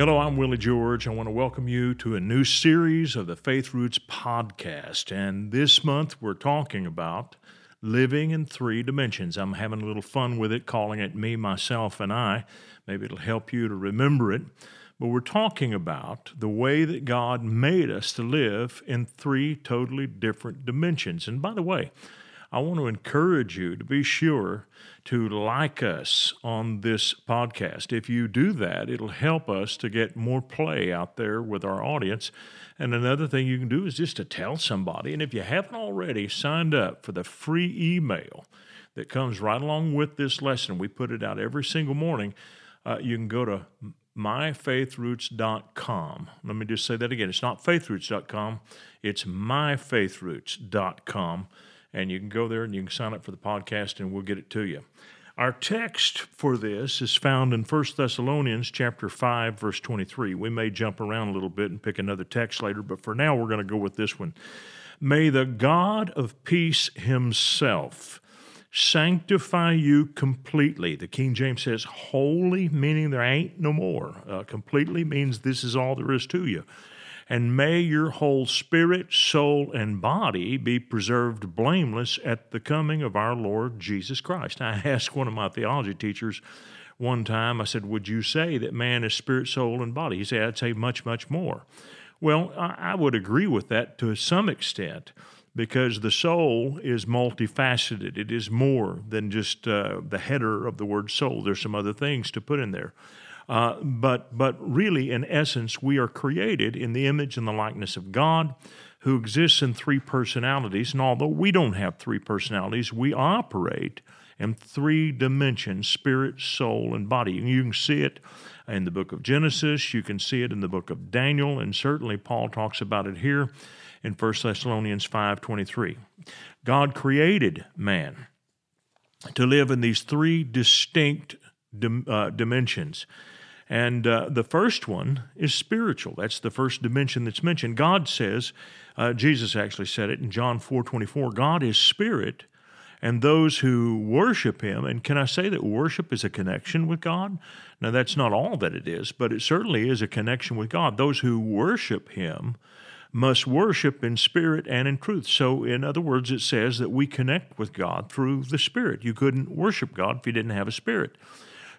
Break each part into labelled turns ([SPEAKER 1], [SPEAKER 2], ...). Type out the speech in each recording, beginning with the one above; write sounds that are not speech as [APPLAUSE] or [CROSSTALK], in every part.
[SPEAKER 1] Hello, I'm Willie George. I want to welcome you to a new series of the Faith Roots podcast. And this month we're talking about living in three dimensions. I'm having a little fun with it, calling it me, myself, and I. Maybe it'll help you to remember it. But we're talking about the way that God made us to live in three totally different dimensions. And by the way, I want to encourage you to be sure to like us on this podcast. If you do that, it'll help us to get more play out there with our audience. And another thing you can do is just to tell somebody. And if you haven't already signed up for the free email that comes right along with this lesson, we put it out every single morning. Uh, you can go to myfaithroots.com. Let me just say that again. It's not faithroots.com, it's myfaithroots.com and you can go there and you can sign up for the podcast and we'll get it to you. Our text for this is found in 1 Thessalonians chapter 5 verse 23. We may jump around a little bit and pick another text later, but for now we're going to go with this one. May the God of peace himself sanctify you completely. The King James says holy, meaning there ain't no more. Uh, completely means this is all there is to you and may your whole spirit, soul, and body be preserved blameless at the coming of our Lord Jesus Christ. I [LAUGHS] asked one of my theology teachers one time, I said, Would you say that man is spirit, soul, and body? He said, I'd say much, much more. Well, I would agree with that to some extent because the soul is multifaceted. It is more than just uh, the header of the word soul. There's some other things to put in there. Uh, but, but really, in essence, we are created in the image and the likeness of God who exists in three personalities. And although we don't have three personalities, we operate in three dimensions spirit, soul, and body. And You can see it in the book of Genesis, you can see it in the book of Daniel, and certainly Paul talks about it here in 1 Thessalonians 5:23. God created man to live in these three distinct dim, uh, dimensions. And uh, the first one is spiritual. That's the first dimension that's mentioned. God says, uh, Jesus actually said it in John 4 24, God is spirit, and those who worship him, and can I say that worship is a connection with God? Now, that's not all that it is, but it certainly is a connection with God. Those who worship him must worship in spirit and in truth. So, in other words, it says that we connect with God through the spirit. You couldn't worship God if you didn't have a spirit.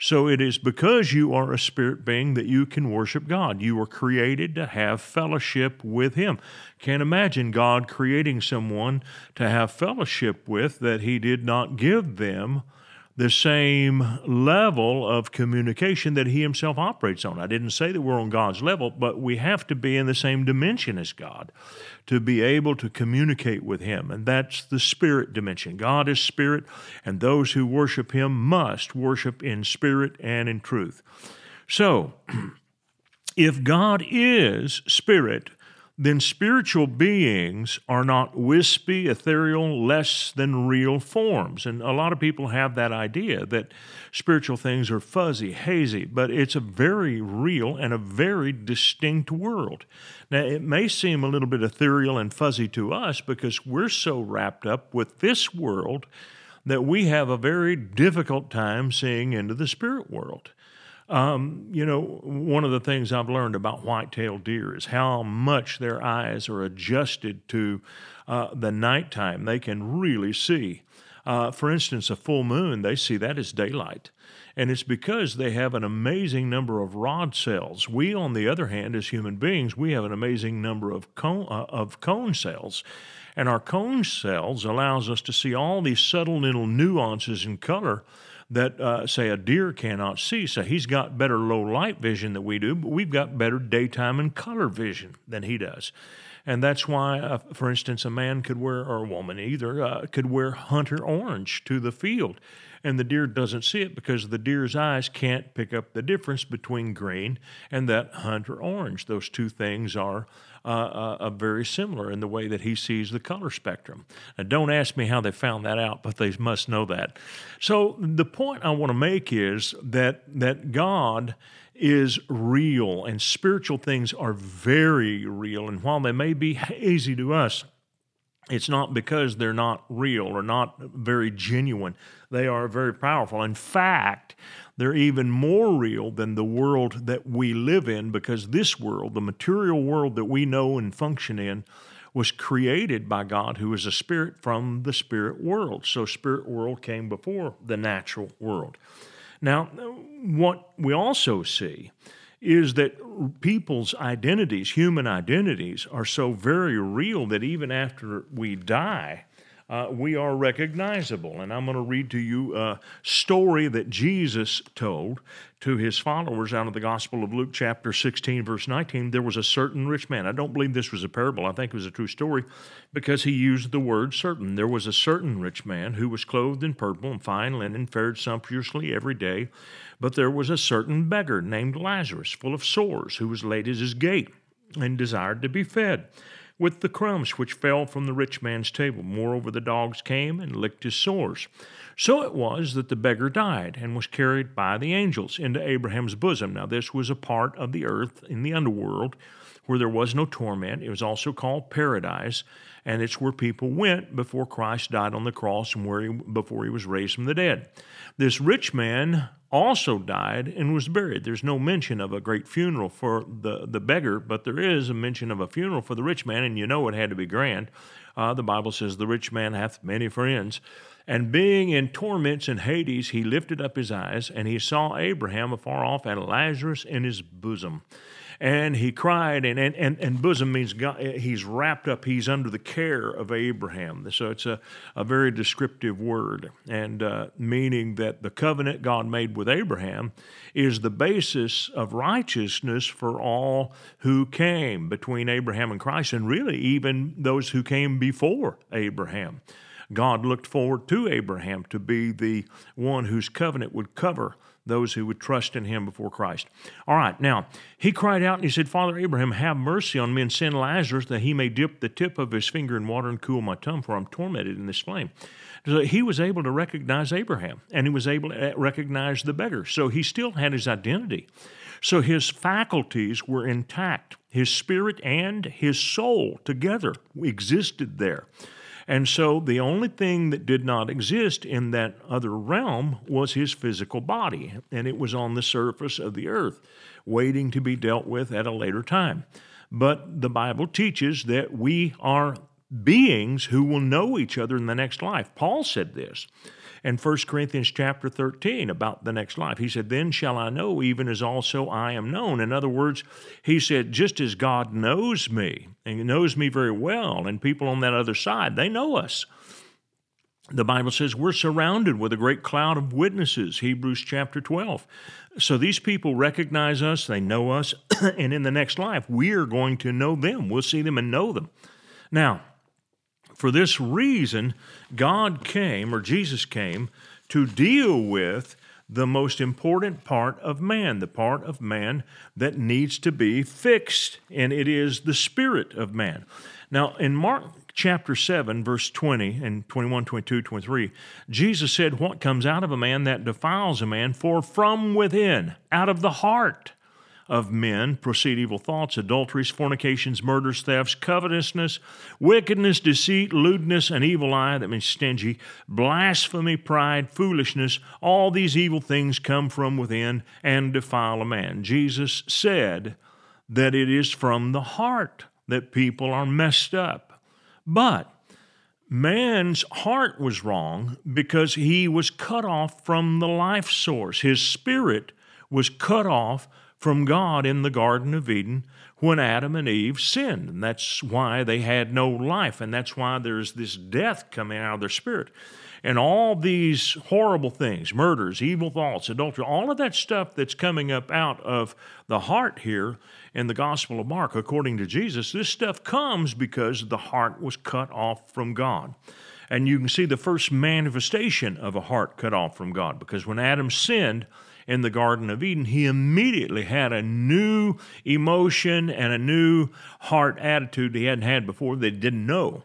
[SPEAKER 1] So it is because you are a spirit being that you can worship God. You were created to have fellowship with Him. Can't imagine God creating someone to have fellowship with that He did not give them the same level of communication that he himself operates on. I didn't say that we're on God's level, but we have to be in the same dimension as God to be able to communicate with him. And that's the spirit dimension. God is spirit, and those who worship him must worship in spirit and in truth. So, [CLEARS THROAT] if God is spirit, then spiritual beings are not wispy, ethereal, less than real forms. And a lot of people have that idea that spiritual things are fuzzy, hazy, but it's a very real and a very distinct world. Now, it may seem a little bit ethereal and fuzzy to us because we're so wrapped up with this world that we have a very difficult time seeing into the spirit world. Um, you know, one of the things I've learned about white-tailed deer is how much their eyes are adjusted to uh, the nighttime. They can really see. Uh, for instance, a full moon, they see that as daylight. And it's because they have an amazing number of rod cells. We, on the other hand, as human beings, we have an amazing number of cone, uh, of cone cells. And our cone cells allows us to see all these subtle little nuances in color that, uh, say, a deer cannot see. So he's got better low light vision than we do, but we've got better daytime and color vision than he does. And that's why, uh, for instance, a man could wear, or a woman either, uh, could wear hunter orange to the field. And the deer doesn't see it because the deer's eyes can't pick up the difference between green and that hunter orange. Those two things are uh, uh, very similar in the way that he sees the color spectrum. Now, don't ask me how they found that out, but they must know that. So the point I want to make is that that God is real and spiritual things are very real. And while they may be hazy to us, it's not because they're not real or not very genuine. They are very powerful. In fact, they're even more real than the world that we live in because this world, the material world that we know and function in, was created by God, who is a spirit from the spirit world. So, spirit world came before the natural world. Now, what we also see is that people's identities, human identities, are so very real that even after we die, uh, we are recognizable. And I'm going to read to you a story that Jesus told to his followers out of the Gospel of Luke, chapter 16, verse 19. There was a certain rich man. I don't believe this was a parable, I think it was a true story because he used the word certain. There was a certain rich man who was clothed in purple and fine linen, fared sumptuously every day. But there was a certain beggar named Lazarus, full of sores, who was laid at his gate and desired to be fed with the crumbs which fell from the rich man's table. Moreover, the dogs came and licked his sores. So it was that the beggar died and was carried by the angels into Abraham's bosom. Now, this was a part of the earth in the underworld where there was no torment. It was also called paradise, and it's where people went before Christ died on the cross and where he, before he was raised from the dead. This rich man also died and was buried. There's no mention of a great funeral for the, the beggar, but there is a mention of a funeral for the rich man, and you know it had to be grand. Uh, the Bible says, The rich man hath many friends. And being in torments in Hades, he lifted up his eyes, and he saw Abraham afar off and Lazarus in his bosom. And he cried, and, and, and, and bosom means God, he's wrapped up, he's under the care of Abraham. So it's a, a very descriptive word, and uh, meaning that the covenant God made with Abraham is the basis of righteousness for all who came between Abraham and Christ, and really even those who came before Abraham. God looked forward to Abraham to be the one whose covenant would cover those who would trust in him before Christ. All right, now, he cried out and he said, Father Abraham, have mercy on me and send Lazarus that he may dip the tip of his finger in water and cool my tongue, for I'm tormented in this flame. So he was able to recognize Abraham and he was able to recognize the beggar. So he still had his identity. So his faculties were intact. His spirit and his soul together existed there. And so the only thing that did not exist in that other realm was his physical body, and it was on the surface of the earth, waiting to be dealt with at a later time. But the Bible teaches that we are beings who will know each other in the next life. Paul said this in 1 Corinthians chapter 13 about the next life. He said, Then shall I know, even as also I am known. In other words, he said, just as God knows me, and knows me very well, and people on that other side, they know us. The Bible says we're surrounded with a great cloud of witnesses, Hebrews chapter 12. So these people recognize us, they know us, [CLEARS THROAT] and in the next life, we are going to know them. We'll see them and know them. Now, for this reason, God came, or Jesus came, to deal with the most important part of man, the part of man that needs to be fixed, and it is the spirit of man. Now, in Mark chapter 7, verse 20 and 21, 22, 23, Jesus said, What comes out of a man that defiles a man? For from within, out of the heart, of men proceed evil thoughts, adulteries, fornications, murders, thefts, covetousness, wickedness, deceit, lewdness, an evil eye, that means stingy, blasphemy, pride, foolishness. All these evil things come from within and defile a man. Jesus said that it is from the heart that people are messed up. But man's heart was wrong because he was cut off from the life source. His spirit was cut off from God in the Garden of Eden when Adam and Eve sinned. And that's why they had no life. And that's why there's this death coming out of their spirit. And all these horrible things murders, evil thoughts, adultery, all of that stuff that's coming up out of the heart here in the Gospel of Mark, according to Jesus, this stuff comes because the heart was cut off from God. And you can see the first manifestation of a heart cut off from God because when Adam sinned, in the Garden of Eden, he immediately had a new emotion and a new heart attitude he hadn't had before they didn't know.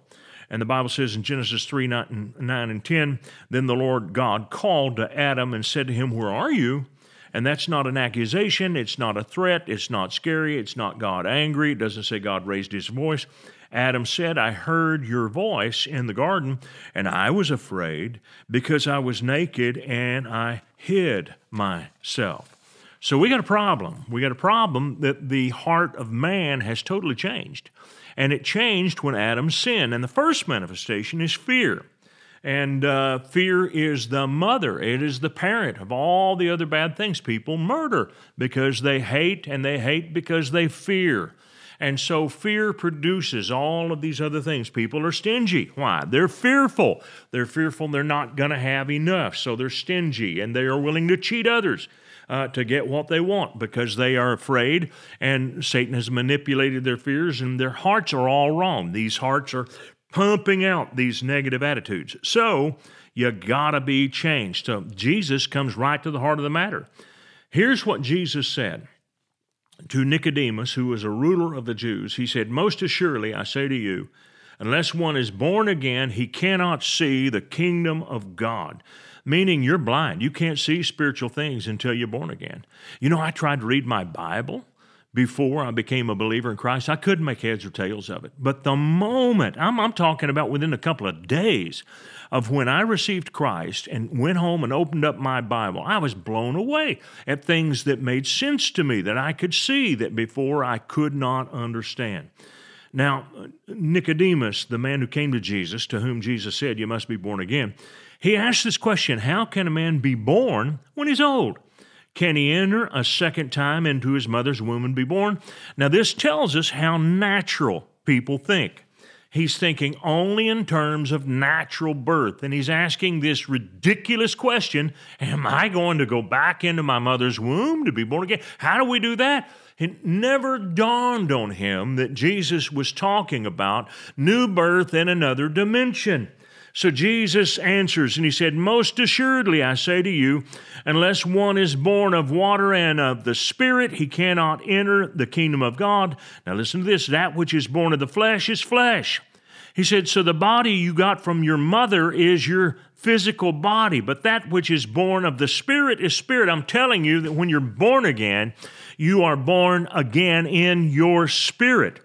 [SPEAKER 1] And the Bible says in Genesis 3 9, 9 and 10, then the Lord God called to Adam and said to him, Where are you? And that's not an accusation. It's not a threat. It's not scary. It's not God angry. It doesn't say God raised his voice. Adam said, I heard your voice in the garden, and I was afraid because I was naked and I hid myself. So we got a problem. We got a problem that the heart of man has totally changed. And it changed when Adam sinned. And the first manifestation is fear. And uh, fear is the mother, it is the parent of all the other bad things. People murder because they hate, and they hate because they fear. And so fear produces all of these other things. People are stingy. Why? They're fearful. They're fearful they're not going to have enough. So they're stingy and they are willing to cheat others. Uh, to get what they want because they are afraid, and Satan has manipulated their fears, and their hearts are all wrong. These hearts are pumping out these negative attitudes. So you gotta be changed. So Jesus comes right to the heart of the matter. Here's what Jesus said to Nicodemus, who was a ruler of the Jews. He said, Most assuredly, I say to you, unless one is born again, he cannot see the kingdom of God. Meaning you're blind. You can't see spiritual things until you're born again. You know, I tried to read my Bible before I became a believer in Christ, I couldn't make heads or tails of it. But the moment, I'm, I'm, talking about within a couple of days of when I received Christ and went home and opened up my Bible, I was blown away at things that made sense to me, that I could see that before I could not understand. Now, Nicodemus, the man who came to Jesus, to whom Jesus said, You must be born again, he asked this question How can a man be born when he's old? Can he enter a second time into his mother's womb and be born? Now, this tells us how natural people think. He's thinking only in terms of natural birth, and he's asking this ridiculous question Am I going to go back into my mother's womb to be born again? How do we do that? It never dawned on him that Jesus was talking about new birth in another dimension. So Jesus answers, and he said, Most assuredly, I say to you, unless one is born of water and of the Spirit, he cannot enter the kingdom of God. Now, listen to this that which is born of the flesh is flesh. He said, So the body you got from your mother is your physical body, but that which is born of the Spirit is spirit. I'm telling you that when you're born again, you are born again in your spirit.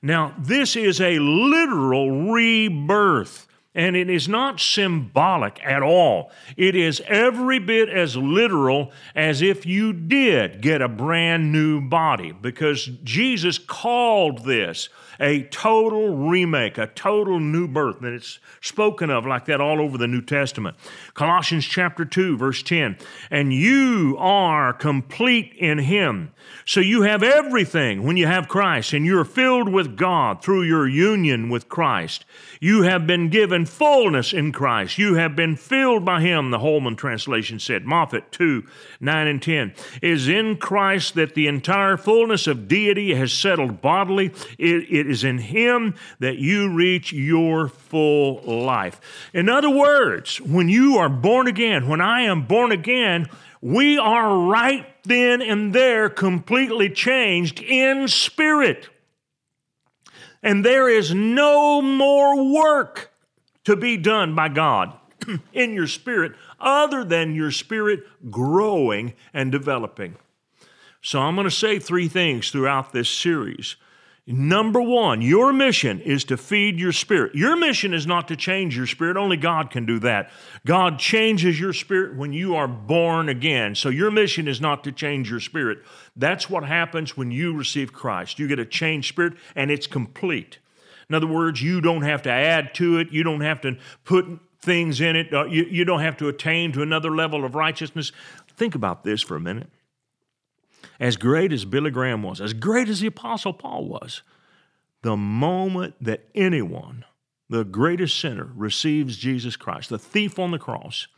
[SPEAKER 1] Now, this is a literal rebirth. And it is not symbolic at all. It is every bit as literal as if you did get a brand new body, because Jesus called this a total remake, a total new birth. And it's spoken of like that all over the New Testament. Colossians chapter 2, verse 10. And you are complete in Him. So you have everything when you have Christ, and you're filled with God through your union with Christ. You have been given fullness in Christ. You have been filled by Him, the Holman translation said. Moffatt 2, 9 and 10. Is in Christ that the entire fullness of deity has settled bodily. it, it is in Him that you reach your full life. In other words, when you are born again, when I am born again, we are right then and there completely changed in spirit. And there is no more work to be done by God [CLEARS THROAT] in your spirit other than your spirit growing and developing. So I'm going to say three things throughout this series Number one, your mission is to feed your spirit. Your mission is not to change your spirit. Only God can do that. God changes your spirit when you are born again. So your mission is not to change your spirit. That's what happens when you receive Christ. You get a changed spirit and it's complete. In other words, you don't have to add to it, you don't have to put things in it, uh, you, you don't have to attain to another level of righteousness. Think about this for a minute. As great as Billy Graham was, as great as the Apostle Paul was, the moment that anyone, the greatest sinner, receives Jesus Christ, the thief on the cross,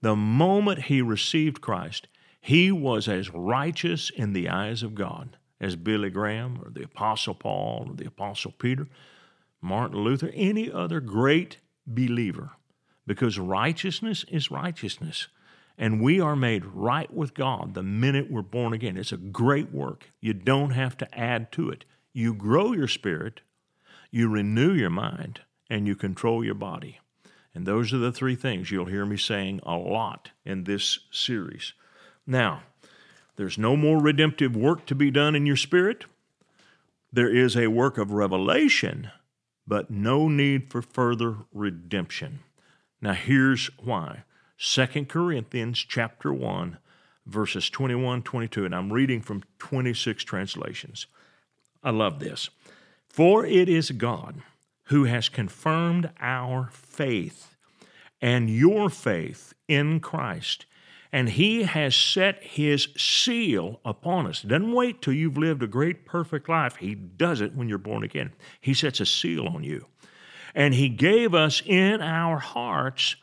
[SPEAKER 1] the moment he received Christ, he was as righteous in the eyes of God as Billy Graham or the Apostle Paul or the Apostle Peter, Martin Luther, any other great believer, because righteousness is righteousness. And we are made right with God the minute we're born again. It's a great work. You don't have to add to it. You grow your spirit, you renew your mind, and you control your body. And those are the three things you'll hear me saying a lot in this series. Now, there's no more redemptive work to be done in your spirit. There is a work of revelation, but no need for further redemption. Now here's why. 2 Corinthians chapter 1 verses 21 22 and I'm reading from 26 translations. I love this. For it is God who has confirmed our faith and your faith in Christ and he has set his seal upon us. Doesn't wait till you've lived a great perfect life. He does it when you're born again. He sets a seal on you. And he gave us in our hearts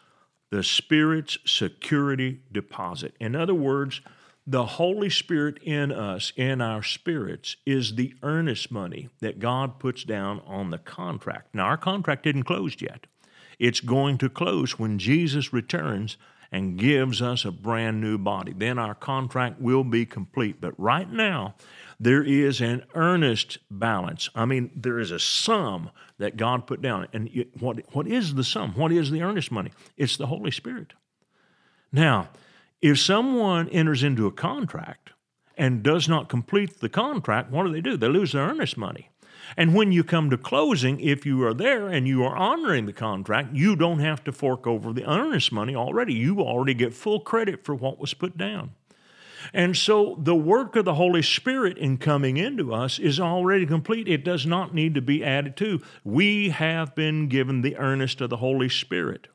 [SPEAKER 1] the Spirit's security deposit. In other words, the Holy Spirit in us, in our spirits, is the earnest money that God puts down on the contract. Now, our contract isn't closed yet. It's going to close when Jesus returns and gives us a brand new body. Then our contract will be complete. But right now, there is an earnest balance. I mean, there is a sum that God put down. And what, what is the sum? What is the earnest money? It's the Holy Spirit. Now, if someone enters into a contract and does not complete the contract, what do they do? They lose their earnest money. And when you come to closing, if you are there and you are honoring the contract, you don't have to fork over the earnest money already. You already get full credit for what was put down. And so the work of the Holy Spirit in coming into us is already complete. It does not need to be added to. We have been given the earnest of the Holy Spirit.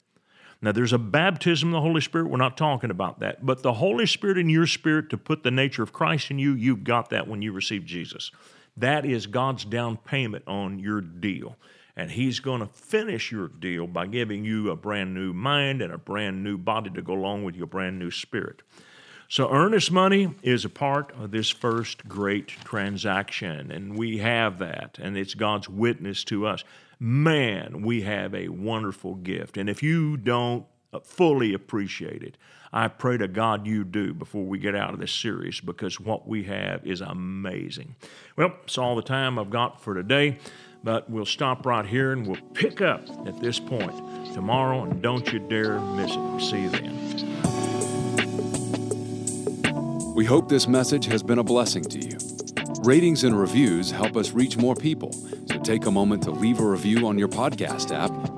[SPEAKER 1] Now, there's a baptism of the Holy Spirit. We're not talking about that. But the Holy Spirit in your spirit to put the nature of Christ in you, you've got that when you receive Jesus. That is God's down payment on your deal. And He's going to finish your deal by giving you a brand new mind and a brand new body to go along with your brand new spirit. So, earnest money is a part of this first great transaction, and we have that, and it's God's witness to us. Man, we have a wonderful gift. And if you don't fully appreciate it, I pray to God you do before we get out of this series because what we have is amazing. Well, it's all the time I've got for today, but we'll stop right here and we'll pick up at this point tomorrow, and don't you dare miss it. See you then.
[SPEAKER 2] We hope this message has been a blessing to you. Ratings and reviews help us reach more people, so take a moment to leave a review on your podcast app